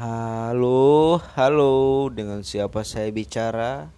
Halo, halo, dengan siapa saya bicara?